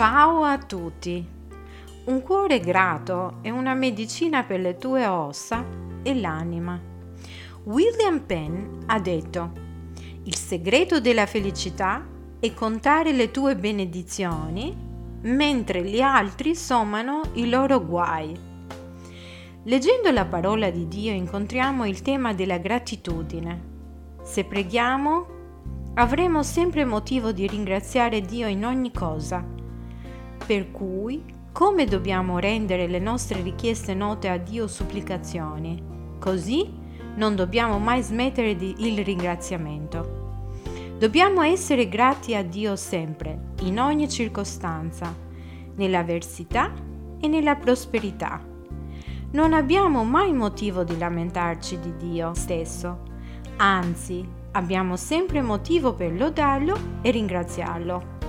Ciao a tutti! Un cuore grato è una medicina per le tue ossa e l'anima. William Penn ha detto, il segreto della felicità è contare le tue benedizioni mentre gli altri sommano i loro guai. Leggendo la parola di Dio incontriamo il tema della gratitudine. Se preghiamo, avremo sempre motivo di ringraziare Dio in ogni cosa per cui, come dobbiamo rendere le nostre richieste note a Dio supplicazioni? Così non dobbiamo mai smettere di, il ringraziamento. Dobbiamo essere grati a Dio sempre, in ogni circostanza, nell'avversità e nella prosperità. Non abbiamo mai motivo di lamentarci di Dio stesso, anzi abbiamo sempre motivo per lodarlo e ringraziarlo.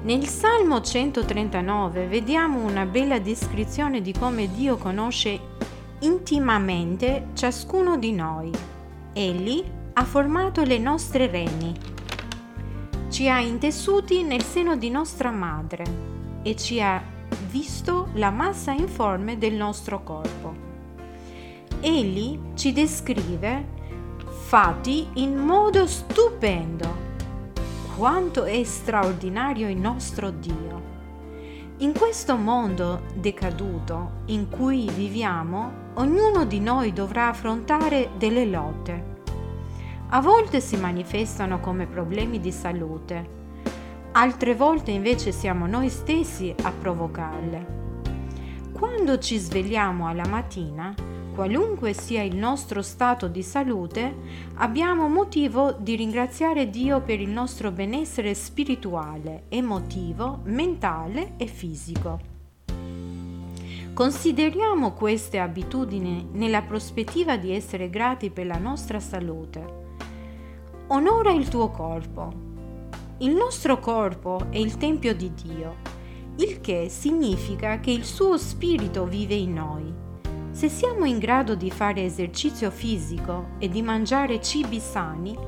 Nel Salmo 139 vediamo una bella descrizione di come Dio conosce intimamente ciascuno di noi. Egli ha formato le nostre reni, ci ha intessuti nel seno di nostra madre e ci ha visto la massa informe del nostro corpo. Egli ci descrive fatti in modo stupendo quanto è straordinario il nostro Dio. In questo mondo decaduto in cui viviamo, ognuno di noi dovrà affrontare delle lotte. A volte si manifestano come problemi di salute, altre volte invece siamo noi stessi a provocarle. Quando ci svegliamo alla mattina, qualunque sia il nostro stato di salute, abbiamo motivo di ringraziare Dio per il nostro benessere spirituale, emotivo, mentale e fisico. Consideriamo queste abitudini nella prospettiva di essere grati per la nostra salute. Onora il tuo corpo. Il nostro corpo è il Tempio di Dio, il che significa che il suo spirito vive in noi se siamo in grado di fare esercizio fisico e di mangiare cibi sani,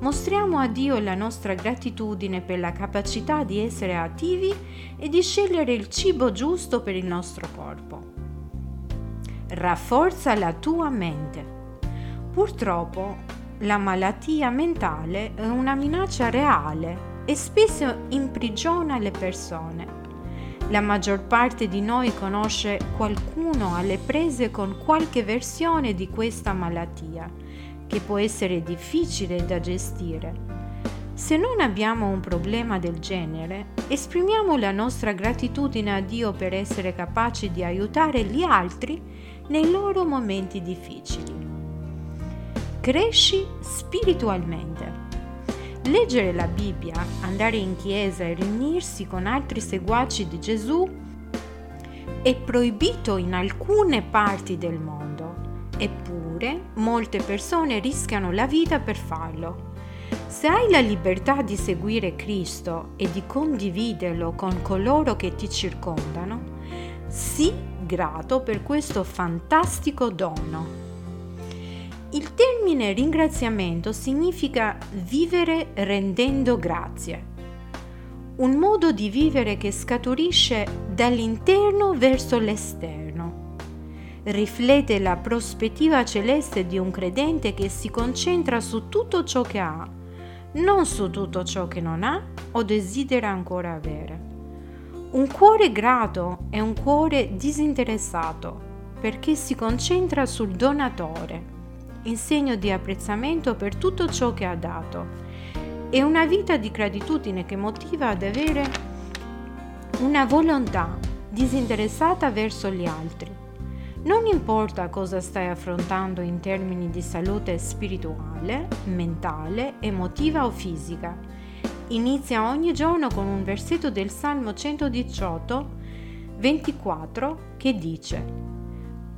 mostriamo a Dio la nostra gratitudine per la capacità di essere attivi e di scegliere il cibo giusto per il nostro corpo. Rafforza la tua mente. Purtroppo la malattia mentale è una minaccia reale e spesso imprigiona le persone. La maggior parte di noi conosce qualcuno alle prese con qualche versione di questa malattia, che può essere difficile da gestire. Se non abbiamo un problema del genere, esprimiamo la nostra gratitudine a Dio per essere capaci di aiutare gli altri nei loro momenti difficili. Cresci spiritualmente. Leggere la Bibbia, andare in chiesa e riunirsi con altri seguaci di Gesù è proibito in alcune parti del mondo, eppure molte persone rischiano la vita per farlo. Se hai la libertà di seguire Cristo e di condividerlo con coloro che ti circondano, sii grato per questo fantastico dono. Il termine ringraziamento significa vivere rendendo grazie. Un modo di vivere che scaturisce dall'interno verso l'esterno. Riflette la prospettiva celeste di un credente che si concentra su tutto ciò che ha, non su tutto ciò che non ha o desidera ancora avere. Un cuore grato è un cuore disinteressato perché si concentra sul donatore in segno di apprezzamento per tutto ciò che ha dato e una vita di gratitudine che motiva ad avere una volontà disinteressata verso gli altri. Non importa cosa stai affrontando in termini di salute spirituale, mentale, emotiva o fisica. Inizia ogni giorno con un versetto del Salmo 118, 24 che dice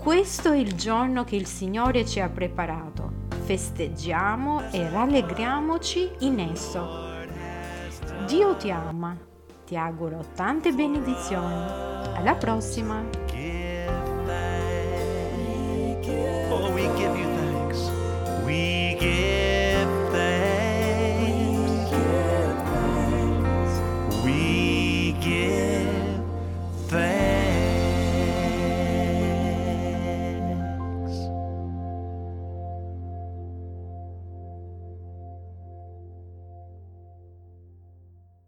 questo è il giorno che il Signore ci ha preparato. Festeggiamo e rallegriamoci in esso. Dio ti ama. Ti auguro tante benedizioni. Alla prossima!